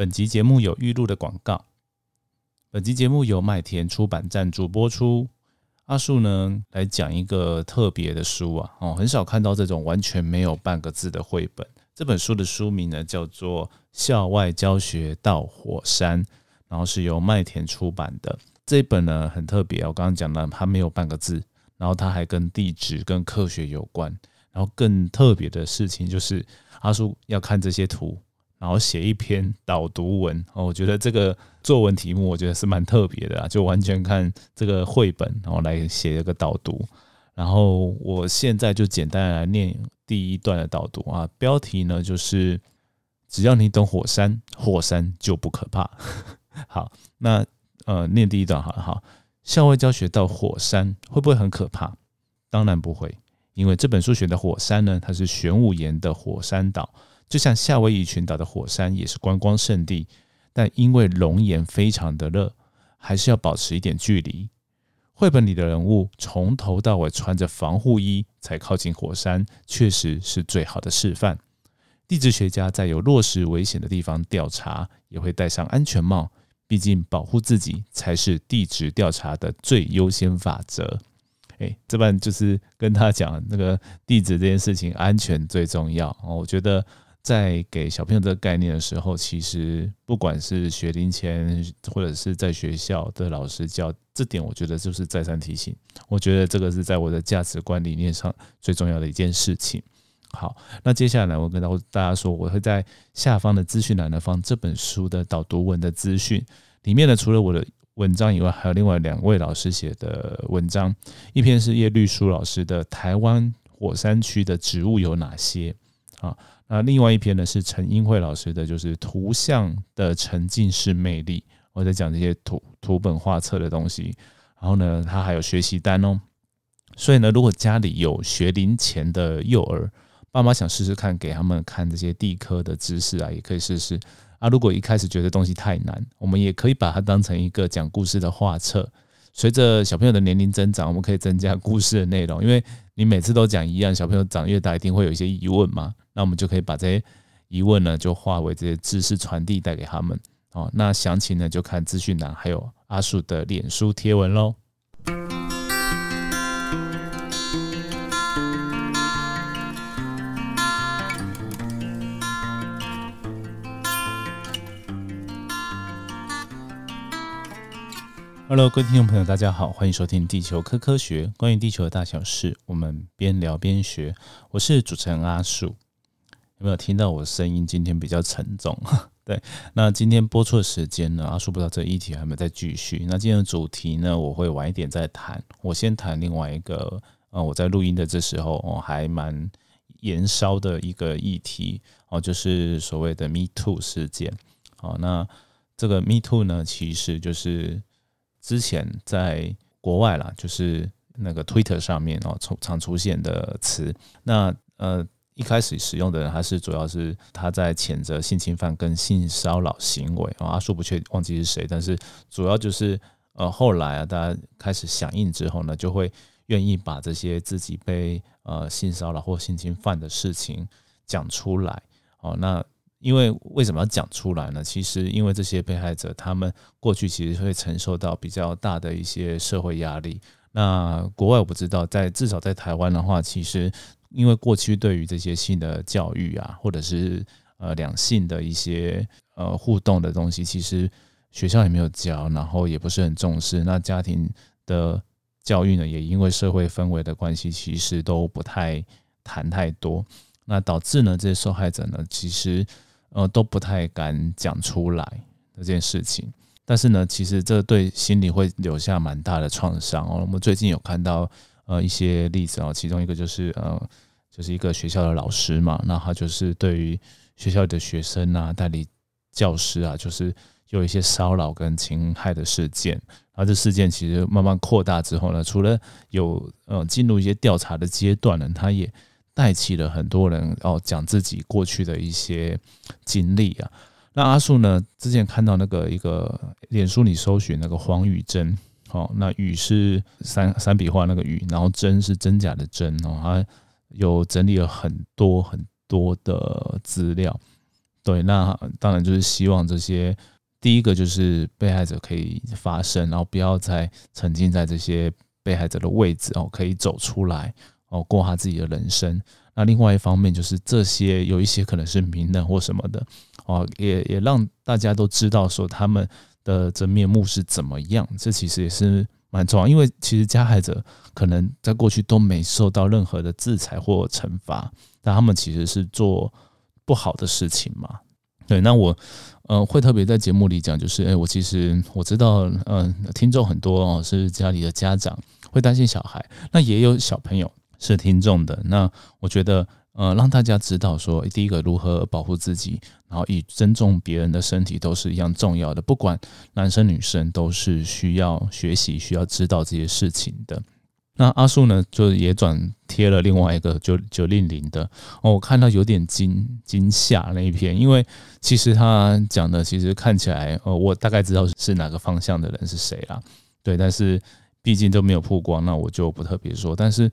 本集节目有预录的广告。本集节目由麦田出版赞助播出。阿树呢来讲一个特别的书啊，哦，很少看到这种完全没有半个字的绘本。这本书的书名呢叫做《校外教学到火山》，然后是由麦田出版的。这本呢很特别，我刚刚讲了，它没有半个字，然后它还跟地质、跟科学有关。然后更特别的事情就是阿树要看这些图。然后写一篇导读文哦，我觉得这个作文题目我觉得是蛮特别的啊，就完全看这个绘本，然后来写一个导读。然后我现在就简单来念第一段的导读啊，标题呢就是只要你懂火山，火山就不可怕。好，那呃念第一段好了哈，校外教学到火山会不会很可怕？当然不会，因为这本书选的火山呢，它是玄武岩的火山岛。就像夏威夷群岛的火山也是观光胜地，但因为熔岩非常的热，还是要保持一点距离。绘本里的人物从头到尾穿着防护衣才靠近火山，确实是最好的示范。地质学家在有落石危险的地方调查，也会戴上安全帽，毕竟保护自己才是地质调查的最优先法则。诶，这半就是跟他讲那个地质这件事情，安全最重要哦。我觉得。在给小朋友这个概念的时候，其实不管是学龄前或者是在学校的老师教，这点我觉得就是再三提醒。我觉得这个是在我的价值观理念上最重要的一件事情。好，那接下来我跟大大家说，我会在下方的资讯栏呢放这本书的导读文的资讯，里面呢除了我的文章以外，还有另外两位老师写的文章，一篇是叶绿书老师的《台湾火山区的植物有哪些》啊。那另外一篇呢是陈英慧老师的，就是图像的沉浸式魅力。我在讲这些图图本画册的东西，然后呢，他还有学习单哦。所以呢，如果家里有学龄前的幼儿，爸妈想试试看，给他们看这些地科的知识啊，也可以试试啊。如果一开始觉得东西太难，我们也可以把它当成一个讲故事的画册。随着小朋友的年龄增长，我们可以增加故事的内容，因为你每次都讲一样，小朋友长越大一定会有一些疑问嘛。那我们就可以把这些疑问呢，就化为这些知识传递带给他们。哦，那详情呢，就看资讯栏还有阿树的脸书贴文喽。Hello，各位听众朋友，大家好，欢迎收听《地球科科学》，关于地球的大小事，我们边聊边学。我是主持人阿树，有没有听到我的声音？今天比较沉重。对，那今天播出的时间呢？阿树不知道这议题还没有再继续。那今天的主题呢？我会晚一点再谈。我先谈另外一个，呃，我在录音的这时候，哦，还蛮燃烧的一个议题哦，就是所谓的 Me Too 事件。好，那这个 Me Too 呢，其实就是。之前在国外啦，就是那个 Twitter 上面哦，常常出现的词。那呃，一开始使用的人，他是主要是他在谴责性侵犯跟性骚扰行为啊。阿叔不确忘记是谁，但是主要就是呃，后来啊，大家开始响应之后呢，就会愿意把这些自己被呃性骚扰或性侵犯的事情讲出来哦。那因为为什么要讲出来呢？其实因为这些被害者他们过去其实会承受到比较大的一些社会压力。那国外我不知道，在至少在台湾的话，其实因为过去对于这些性的教育啊，或者是呃两性的一些呃互动的东西，其实学校也没有教，然后也不是很重视。那家庭的教育呢，也因为社会氛围的关系，其实都不太谈太多。那导致呢，这些受害者呢，其实。呃，都不太敢讲出来这件事情，但是呢，其实这对心理会留下蛮大的创伤哦。我们最近有看到呃一些例子哦，其中一个就是呃，就是一个学校的老师嘛，那他就是对于学校的学生啊、代理教师啊，就是有一些骚扰跟侵害的事件。然后这事件其实慢慢扩大之后呢，除了有呃进入一些调查的阶段呢，他也。带起了很多人哦讲自己过去的一些经历啊。那阿树呢，之前看到那个一个脸书里搜寻那个黄宇珍，哦，那宇是三三笔画那个宇，然后真是真假的真哦，他有整理了很多很多的资料，对，那当然就是希望这些第一个就是被害者可以发声，然后不要再沉浸在这些被害者的位置哦，可以走出来哦，过他自己的人生。那另外一方面就是这些有一些可能是名人或什么的哦，也也让大家都知道说他们的真面目是怎么样。这其实也是蛮重要，因为其实加害者可能在过去都没受到任何的制裁或惩罚，但他们其实是做不好的事情嘛。对，那我呃会特别在节目里讲，就是哎，我其实我知道，嗯，听众很多哦，是家里的家长会担心小孩，那也有小朋友。是听众的，那我觉得，呃，让大家知道说，第一个如何保护自己，然后以尊重别人的身体都是一样重要的，不管男生女生都是需要学习、需要知道这些事情的。那阿树呢，就也转贴了另外一个九九令零的哦，我看到有点惊惊吓那一篇，因为其实他讲的其实看起来，呃，我大概知道是哪个方向的人是谁啦，对，但是毕竟都没有曝光，那我就不特别说，但是。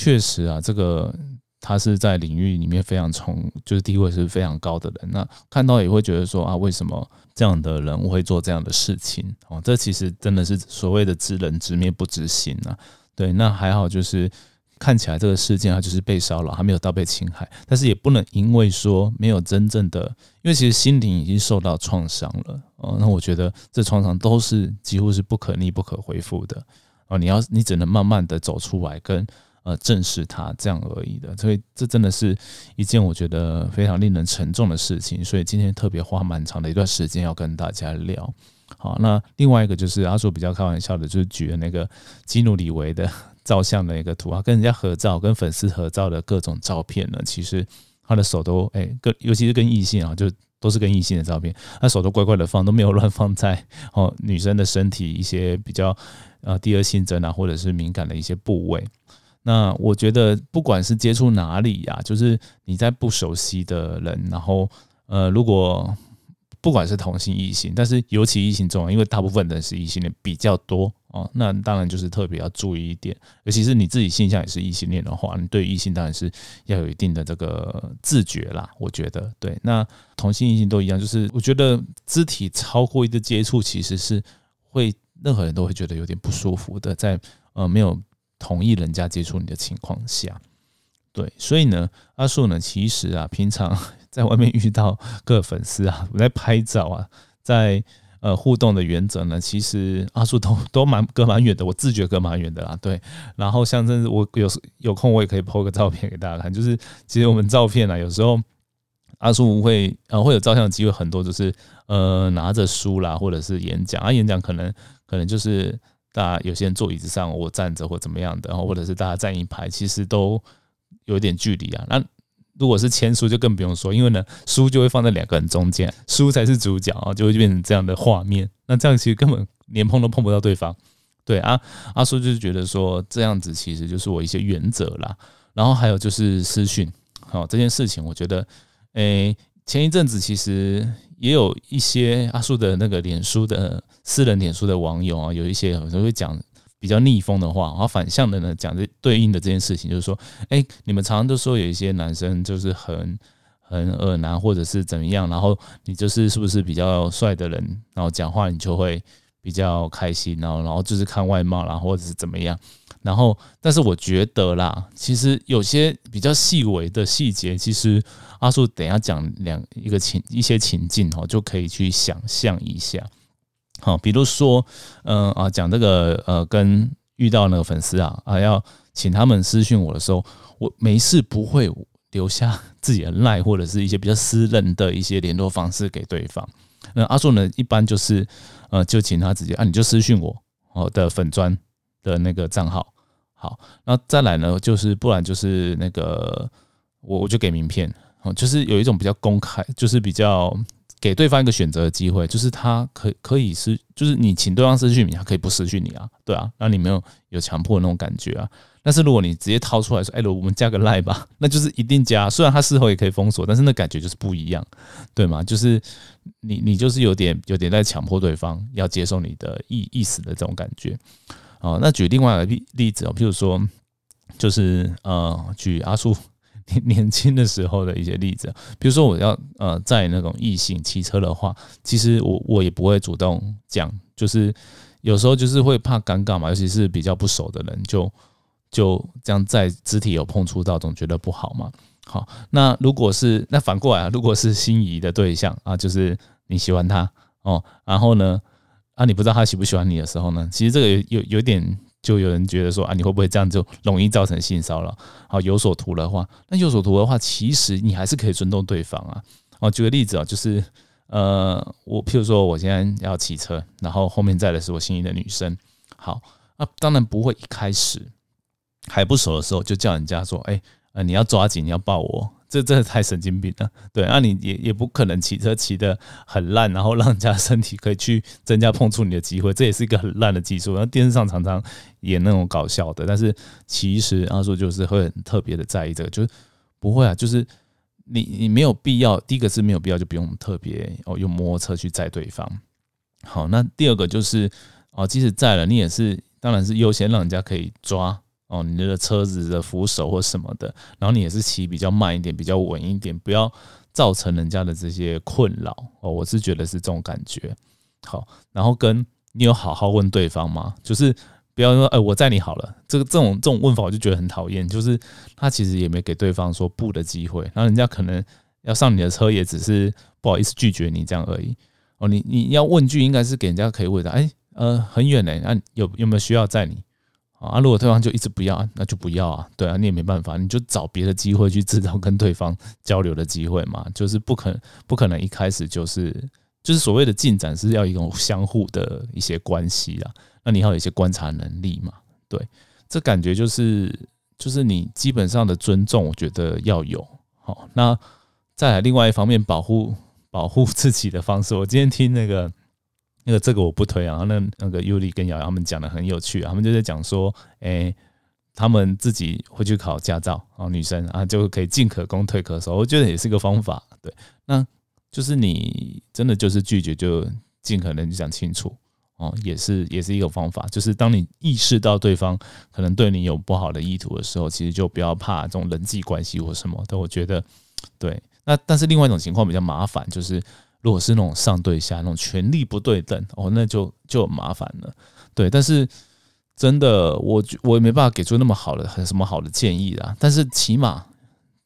确实啊，这个他是在领域里面非常从，就是地位是非常高的人。那看到也会觉得说啊，为什么这样的人会做这样的事情？哦，这其实真的是所谓的知人知面不知心啊。对，那还好，就是看起来这个事件他就是被骚扰，还没有到被侵害，但是也不能因为说没有真正的，因为其实心灵已经受到创伤了。哦，那我觉得这创伤都是几乎是不可逆、不可恢复的。哦，你要你只能慢慢的走出来跟。呃，正视他这样而已的，所以这真的是一件我觉得非常令人沉重的事情。所以今天特别花蛮长的一段时间要跟大家聊。好，那另外一个就是阿叔比较开玩笑的，就是举了那个基努里维的 照相的一个图啊，跟人家合照、跟粉丝合照的各种照片呢，其实他的手都哎，跟尤其是跟异性啊，就都是跟异性的照片，他手都乖乖的放，都没有 乱放在哦女生的身体一些比较呃第二性征啊，或者是敏感的一些部位。那我觉得，不管是接触哪里呀，就是你在不熟悉的人，然后呃，如果不管是同性异性，但是尤其异性重要，因为大部分人是异性恋比较多哦，那当然就是特别要注意一点，尤其是你自己性向也是异性恋的话，你对异性当然是要有一定的这个自觉啦。我觉得对，那同性异性都一样，就是我觉得肢体超过一个接触，其实是会任何人都会觉得有点不舒服的，在呃没有。同意人家接触你的情况下，对，所以呢，阿树呢，其实啊，平常 在外面遇到各粉丝啊，在拍照啊，在呃互动的原则呢，其实阿树都都蛮隔蛮远的，我自觉隔蛮远的啦，对。然后像甚至我有时有空，我也可以 po 个照片给大家看，就是其实我们照片啊，有时候阿树会呃会有照相的机会很多，就是呃拿着书啦，或者是演讲啊，演讲可能可能就是。大家有些人坐椅子上，我站着或怎么样的，然后或者是大家站一排，其实都有点距离啊。那如果是签书，就更不用说，因为呢，书就会放在两个人中间，书才是主角啊，就会变成这样的画面。那这样其实根本连碰都碰不到对方。对啊，阿叔就是觉得说这样子其实就是我一些原则啦。然后还有就是私讯，好这件事情，我觉得，诶，前一阵子其实。也有一些阿叔的那个脸书的私人脸书的网友啊，有一些可能会讲比较逆风的话，然后反向的呢讲这对应的这件事情，就是说，哎，你们常常都说有一些男生就是很很恶男或者是怎么样，然后你就是是不是比较帅的人，然后讲话你就会比较开心，然后然后就是看外貌啦，或者是怎么样。然后，但是我觉得啦，其实有些比较细微的细节，其实阿叔等下讲两一个情一些情境哦，就可以去想象一下。好，比如说，嗯啊，讲这个呃，跟遇到那个粉丝啊啊，要请他们私讯我的时候，我没事不会留下自己的赖或者是一些比较私人的一些联络方式给对方。那阿叔呢，一般就是呃，就请他直接啊，你就私信我哦的粉砖。的那个账号，好，那再来呢，就是不然就是那个我我就给名片，哦，就是有一种比较公开，就是比较给对方一个选择的机会，就是他可可以是，就是你请对方失去你，他可以不失去你啊，对啊，那你没有有强迫那种感觉啊。但是如果你直接掏出来说，哎，我们加个赖吧，那就是一定加。虽然他事后也可以封锁，但是那感觉就是不一样，对吗？就是你你就是有点有点在强迫对方要接受你的意意思的这种感觉。哦，那举另外一个例例子哦，譬如说，就是呃，举阿叔 年轻的时候的一些例子，比如说我要呃在那种异性骑车的话，其实我我也不会主动讲，就是有时候就是会怕尴尬嘛，尤其是比较不熟的人，就就这样在肢体有碰触到，总觉得不好嘛。好，那如果是那反过来啊，如果是心仪的对象啊，就是你喜欢他哦，然后呢啊你不知道他喜不喜欢你的时候呢，其实这个有有有点。就有人觉得说啊，你会不会这样就容易造成性骚扰？好，有所图的话，那有所图的话，其实你还是可以尊重对方啊。哦，举个例子啊，就是呃，我譬如说我现在要骑车，然后后面载的是我心仪的女生。好，那当然不会一开始还不熟的时候就叫人家说，哎，呃，你要抓紧，你要抱我。这真的太神经病了，对，那你也也不可能骑车骑得很烂，然后让人家身体可以去增加碰触你的机会，这也是一个很烂的技术。然后电视上常常演那种搞笑的，但是其实阿叔就是会很特别的在意这个，就是不会啊，就是你你没有必要，第一个是没有必要就不用特别哦用摩托车去载对方。好，那第二个就是哦，即使载了，你也是当然是优先让人家可以抓。哦，你的车子的扶手或什么的，然后你也是骑比较慢一点，比较稳一点，不要造成人家的这些困扰。哦，我是觉得是这种感觉。好，然后跟你有好好问对方吗？就是不要说，哎，我载你好了。这个这种这种问法，我就觉得很讨厌。就是他其实也没给对方说不的机会，然后人家可能要上你的车，也只是不好意思拒绝你这样而已。哦，你你要问句，应该是给人家可以问的。哎，呃，很远呢，那有有没有需要载你？啊，如果对方就一直不要，那就不要啊。对啊，你也没办法，你就找别的机会去制造跟对方交流的机会嘛。就是不可不可能一开始就是就是所谓的进展是要一种相互的一些关系啊。那你要有一些观察能力嘛。对，这感觉就是就是你基本上的尊重，我觉得要有。好，那再来另外一方面保护保护自己的方式，我今天听那个。那个这个我不推啊，那那个尤里跟瑶瑶他们讲的很有趣啊，他们就在讲说，哎，他们自己会去考驾照啊，女生啊就可以进可攻退可守，我觉得也是个方法。对，那就是你真的就是拒绝，就尽可能讲清楚哦，也是也是一个方法。就是当你意识到对方可能对你有不好的意图的时候，其实就不要怕这种人际关系或什么的。我觉得对，那但是另外一种情况比较麻烦，就是。如果是那种上对下那种权力不对等哦，那就就麻烦了。对，但是真的，我我也没办法给出那么好的很什么好的建议啦。但是起码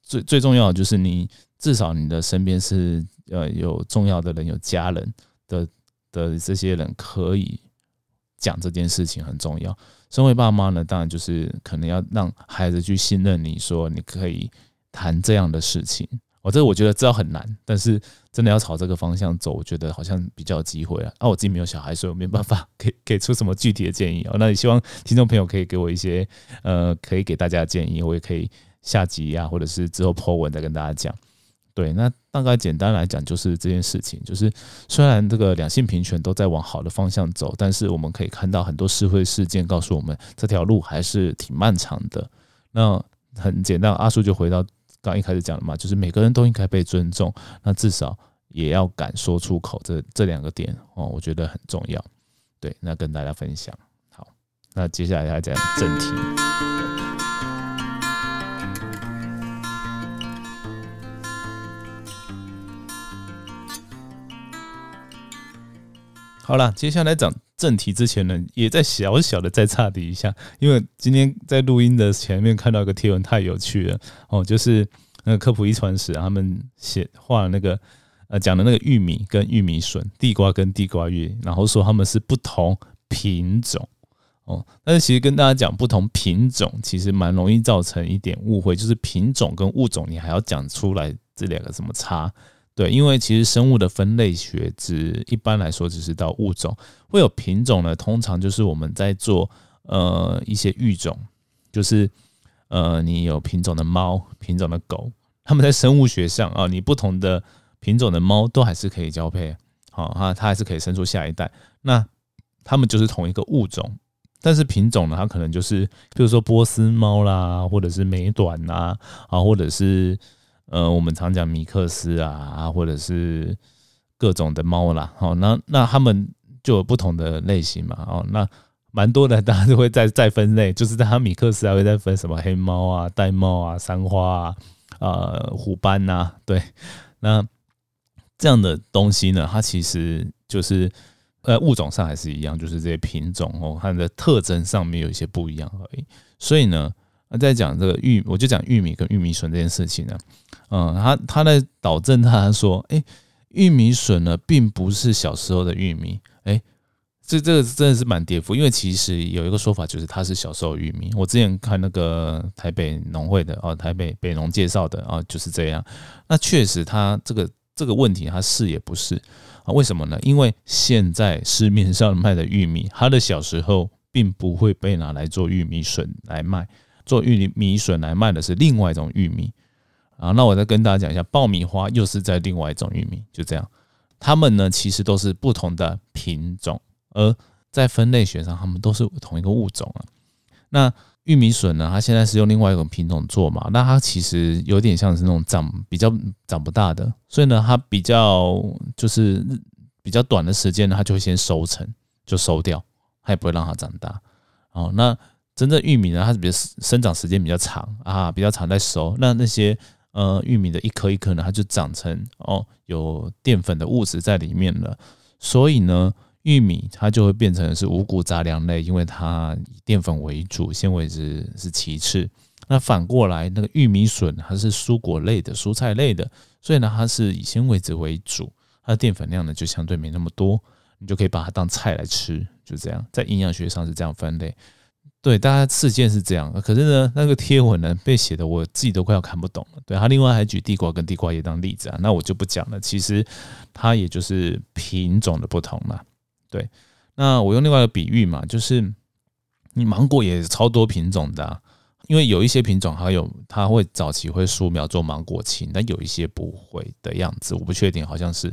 最最重要的就是你至少你的身边是呃有重要的人，有家人的的这些人可以讲这件事情很重要。身为爸妈呢，当然就是可能要让孩子去信任你说你可以谈这样的事情。我这我觉得知道很难，但是真的要朝这个方向走，我觉得好像比较有机会啊。啊，我自己没有小孩，所以我没办法给给出什么具体的建议哦。那也希望听众朋友可以给我一些呃，可以给大家建议，我也可以下集啊，或者是之后 po 文再跟大家讲。对，那大概简单来讲就是这件事情，就是虽然这个两性平权都在往好的方向走，但是我们可以看到很多社会事件告诉我们，这条路还是挺漫长的。那很简单，阿叔就回到。刚一开始讲的嘛，就是每个人都应该被尊重，那至少也要敢说出口，这这两个点哦，我觉得很重要。对，那跟大家分享。好，那接下来来讲正题。好了，接下来讲正题之前呢，也在小小的再岔题一下，因为今天在录音的前面看到一个贴文，太有趣了哦，就是那个科普一传十，他们写画那个呃讲的那个玉米跟玉米笋，地瓜跟地瓜叶，然后说他们是不同品种哦，但是其实跟大家讲不同品种，其实蛮容易造成一点误会，就是品种跟物种，你还要讲出来这两个怎么差。对，因为其实生物的分类学只一般来说只是到物种，会有品种呢。通常就是我们在做呃一些育种，就是呃你有品种的猫、品种的狗，它们在生物学上啊，你不同的品种的猫都还是可以交配，好它它还是可以生出下一代。那它们就是同一个物种，但是品种呢，它可能就是比如说波斯猫啦，或者是美短呐，啊，或者是。呃，我们常讲米克斯啊，或者是各种的猫啦，好，那那他们就有不同的类型嘛，哦，那蛮多的，大家都会再再分类，就是在它米克斯还会再分什么黑猫啊、玳瑁啊、三花啊，呃虎斑呐，对，那这样的东西呢，它其实就是呃物种上还是一样，就是这些品种哦，它的特征上面有一些不一样而已。所以呢，那在讲这个玉，我就讲玉米跟玉米笋这件事情呢，嗯，他他在导正他说，哎，玉米笋呢，并不是小时候的玉米，哎。这这个真的是蛮跌幅，因为其实有一个说法就是它是小时候玉米。我之前看那个台北农会的哦，台北北农介绍的啊，就是这样。那确实，它这个这个问题，它是也不是啊？为什么呢？因为现在市面上卖的玉米，它的小时候并不会被拿来做玉米笋来卖，做玉米米笋来卖的是另外一种玉米啊。那我再跟大家讲一下，爆米花又是在另外一种玉米，就这样。它们呢，其实都是不同的品种。而在分类学上，它们都是同一个物种啊。那玉米笋呢？它现在是用另外一种品种做嘛？那它其实有点像是那种长比较长不大的，所以呢，它比较就是比较短的时间呢，它就会先收成，就收掉，它也不会让它长大。哦，那真正玉米呢，它是比较生长时间比较长啊，比较长在熟。那那些呃玉米的一颗一颗呢，它就长成哦有淀粉的物质在里面了，所以呢。玉米它就会变成是五谷杂粮类，因为它以淀粉为主，纤维质是其次。那反过来，那个玉米笋它是蔬果类的、蔬菜类的，所以呢，它是以纤维质为主，它的淀粉量呢就相对没那么多，你就可以把它当菜来吃，就这样，在营养学上是这样分类。对，大家事件是这样，可是呢，那个贴文呢被写的我自己都快要看不懂了。对他另外还举地瓜跟地瓜叶当例子啊，那我就不讲了。其实它也就是品种的不同嘛。对，那我用另外一个比喻嘛，就是你芒果也超多品种的，因为有一些品种还有它会早期会树苗做芒果青，但有一些不会的样子，我不确定，好像是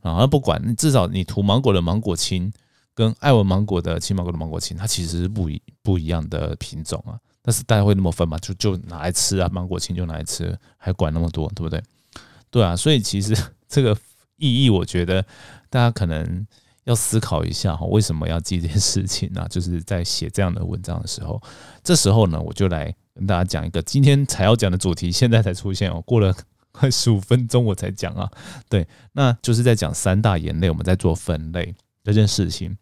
啊。不管至少你涂芒果的芒果青跟爱文芒果的青芒果的芒果青，它其实是不一不一样的品种啊。但是大家会那么分嘛？就就拿来吃啊，芒果青就拿来吃，还管那么多，对不对？对啊，所以其实这个意义，我觉得大家可能。要思考一下哈，为什么要记这件事情呢？就是在写这样的文章的时候，这时候呢，我就来跟大家讲一个今天才要讲的主题，现在才出现哦，过了快十五分钟我才讲啊。对，那就是在讲三大眼泪，我们在做分类这件事情。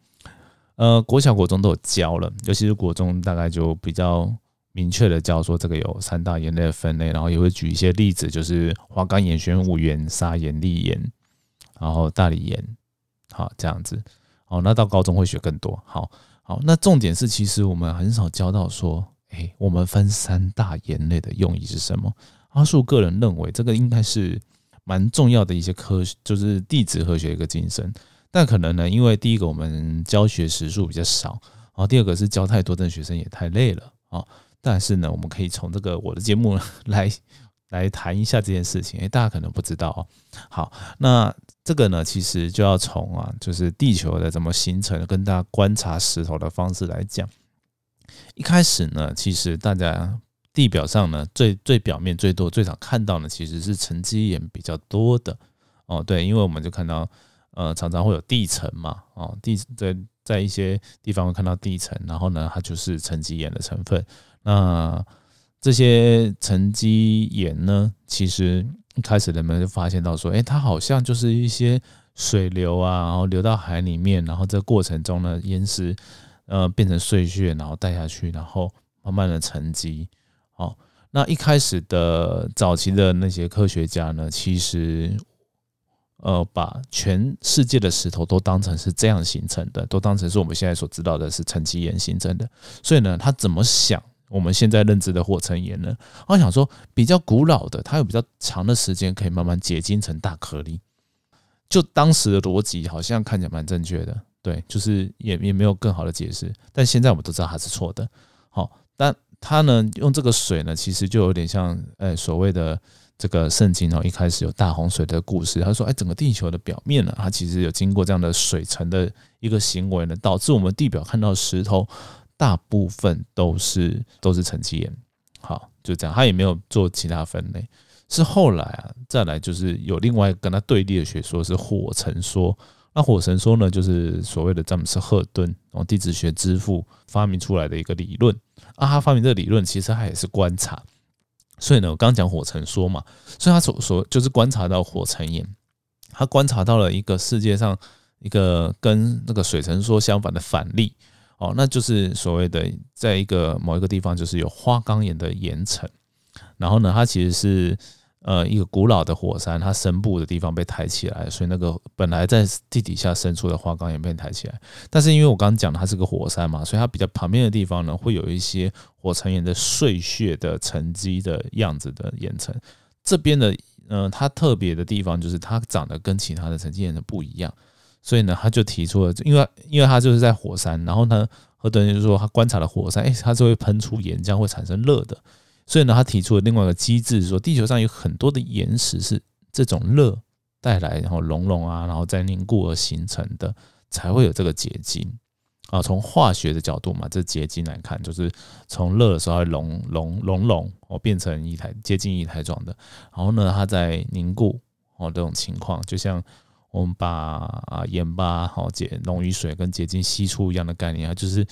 呃，国小、国中都有教了，尤其是国中，大概就比较明确的教说这个有三大眼泪的分类，然后也会举一些例子，就是花岗岩、玄武岩、砂岩、砾岩，然后大理岩。好，这样子，好，那到高中会学更多。好，好，那重点是，其实我们很少教到说，哎，我们分三大眼类的用意是什么？阿树个人认为，这个应该是蛮重要的一些科学，就是地质科学一个精神。但可能呢，因为第一个我们教学时数比较少，然后第二个是教太多，的学生也太累了啊。但是呢，我们可以从这个我的节目来 来谈一下这件事情。哎，大家可能不知道哦。好，那。这个呢，其实就要从啊，就是地球的怎么形成，跟大家观察石头的方式来讲。一开始呢，其实大家地表上呢，最最表面最多最早看到呢，其实是沉积岩比较多的哦。对，因为我们就看到呃，常常会有地层嘛，哦，地在在一些地方会看到地层，然后呢，它就是沉积岩的成分。那这些沉积岩呢，其实。一开始人们就发现到说，哎，它好像就是一些水流啊，然后流到海里面，然后这过程中呢，岩石呃变成碎屑，然后带下去，然后慢慢的沉积。好，那一开始的早期的那些科学家呢，其实呃把全世界的石头都当成是这样形成的，都当成是我们现在所知道的是沉积岩形成的。所以呢，他怎么想？我们现在认知的火成岩呢，我想说比较古老的，它有比较长的时间可以慢慢结晶成大颗粒。就当时的逻辑好像看起来蛮正确的，对，就是也也没有更好的解释。但现在我们都知道它是错的。好，但它呢用这个水呢，其实就有点像呃所谓的这个圣经哦，一开始有大洪水的故事。他说，哎，整个地球的表面呢，它其实有经过这样的水层的一个行为呢，导致我们地表看到石头。大部分都是都是沉积岩，好，就这样，他也没有做其他分类。是后来啊，再来就是有另外跟他对立的学说是火成说。那火成说呢，就是所谓的詹姆斯赫顿，然后地质学之父发明出来的一个理论。啊，他发明这个理论，其实他也是观察，所以呢，我刚讲火成说嘛，所以他所所就是观察到火成岩，他观察到了一个世界上一个跟那个水成说相反的反例哦，那就是所谓的在一个某一个地方就是有花岗岩的岩层，然后呢，它其实是。呃，一个古老的火山，它深部的地方被抬起来，所以那个本来在地底下深处的花岗岩被抬起来。但是因为我刚刚讲它是个火山嘛，所以它比较旁边的地方呢，会有一些火成岩的碎屑的沉积的样子的岩层。这边的，呃，它特别的地方就是它长得跟其他的沉积岩的不一样，所以呢，他就提出了，因为因为它就是在火山，然后呢，和德就说他观察了火山，哎，它是会喷出岩浆，会产生热的。所以呢，他提出了另外一个机制，说地球上有很多的岩石是这种热带来，然后熔融啊，然后再凝固而形成的，才会有这个结晶啊。从化学的角度嘛，这结晶来看，就是从热的时候熔熔熔融哦，变成一台接近一台状的，然后呢，它在凝固哦这种情况，就像我们把啊盐巴好解溶于水跟结晶析出一样的概念，它就是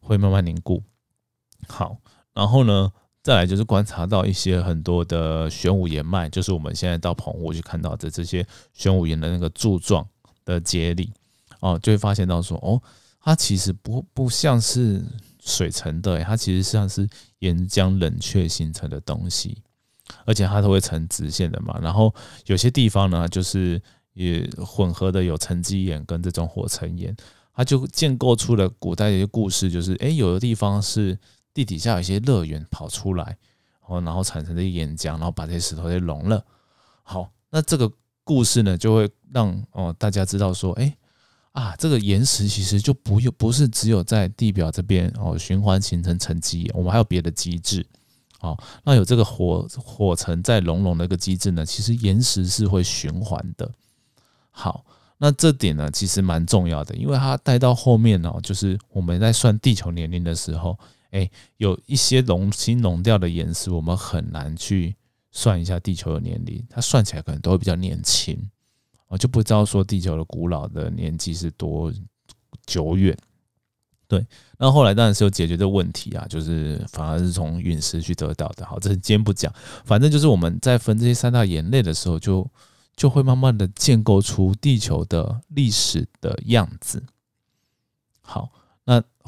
会慢慢凝固。好，然后呢？再来就是观察到一些很多的玄武岩脉，就是我们现在到澎湖去看到的这些玄武岩的那个柱状的节理哦，就会发现到说哦，它其实不不像是水成的，它其实像是岩浆冷却形成的东西，而且它都会成直线的嘛。然后有些地方呢，就是也混合的有沉积岩跟这种火成岩，它就建构出了古代的一些故事，就是诶，有的地方是。地底下有一些热源跑出来，哦，然后产生的岩浆，然后把这些石头给融了。好，那这个故事呢，就会让哦大家知道说，哎啊，这个岩石其实就不用不是只有在地表这边哦循环形成沉积，我们还有别的机制。哦，那有这个火火层在熔融的一个机制呢，其实岩石是会循环的。好，那这点呢其实蛮重要的，因为它带到后面哦，就是我们在算地球年龄的时候。哎，有一些融新融掉的岩石，我们很难去算一下地球的年龄，它算起来可能都会比较年轻，我就不知道说地球的古老的年纪是多久远。对，那后来当然是有解决的问题啊，就是反而是从陨石去得到的。好，这是今天不讲，反正就是我们在分这些三大岩类的时候，就就会慢慢的建构出地球的历史的样子。好。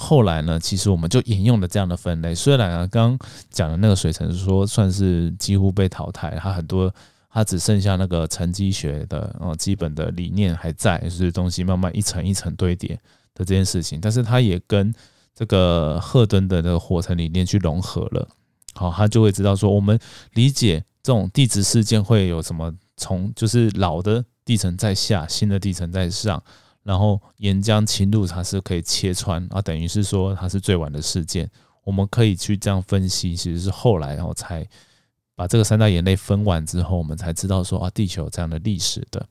后来呢？其实我们就沿用了这样的分类。虽然啊，刚刚讲的那个水层说算是几乎被淘汰，它很多它只剩下那个沉积学的哦基本的理念还在，就是东西慢慢一层一层堆叠的这件事情。但是它也跟这个赫顿的那个火层理念去融合了。好，他就会知道说，我们理解这种地质事件会有什么，从就是老的地层在下，新的地层在上。然后岩浆侵入，它是可以切穿啊，等于是说它是最晚的事件。我们可以去这样分析，其实是后来然后才把这个三大眼泪分完之后，我们才知道说啊，地球有这样的历史的。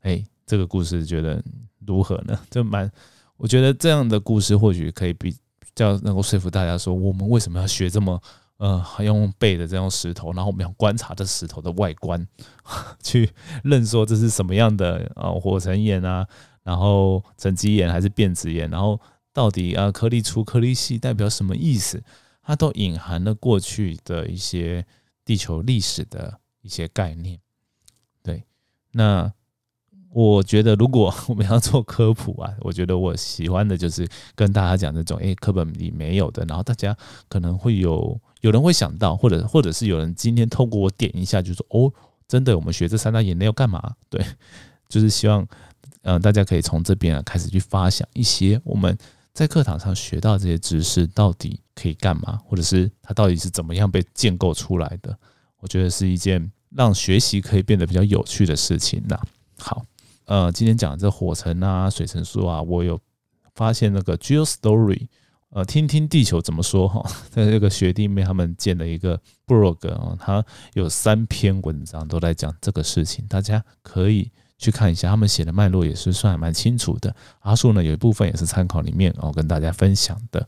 哎，这个故事觉得如何呢？就蛮，我觉得这样的故事或许可以比较能够说服大家说，我们为什么要学这么呃还用背的这样石头，然后我们要观察这石头的外观，去认说这是什么样的啊火成岩啊。然后沉积岩还是变质岩，然后到底啊颗粒粗颗粒细代表什么意思？它都隐含了过去的一些地球历史的一些概念。对，那我觉得如果我们要做科普啊，我觉得我喜欢的就是跟大家讲这种，诶，课本里没有的，然后大家可能会有有人会想到，或者或者是有人今天透过我点一下，就说哦，真的，我们学这三大眼泪要干嘛？对，就是希望。嗯，大家可以从这边啊开始去发想一些我们在课堂上学到这些知识到底可以干嘛，或者是它到底是怎么样被建构出来的？我觉得是一件让学习可以变得比较有趣的事情呐。好，呃，今天讲这火城啊、水城说啊，我有发现那个 Geo Story，呃，听听地球怎么说哈，在这个学弟妹他们建了一个 blog 啊，它有三篇文章都在讲这个事情，大家可以。去看一下，他们写的脉络也是算蛮清楚的。阿树呢，有一部分也是参考里面哦，跟大家分享的。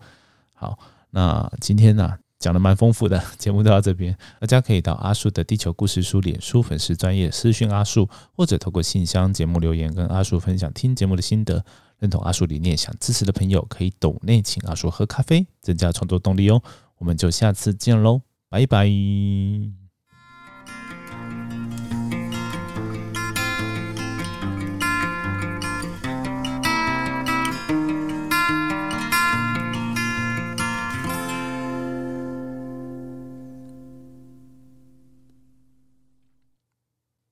好，那今天呢讲的蛮丰富的，节目就到这边。大家可以到阿树的地球故事书脸书粉丝专业私讯阿树，或者透过信箱节目留言跟阿树分享听节目的心得。认同阿树理念想支持的朋友，可以抖内请阿树喝咖啡，增加创作动力哦。我们就下次见喽。拜拜。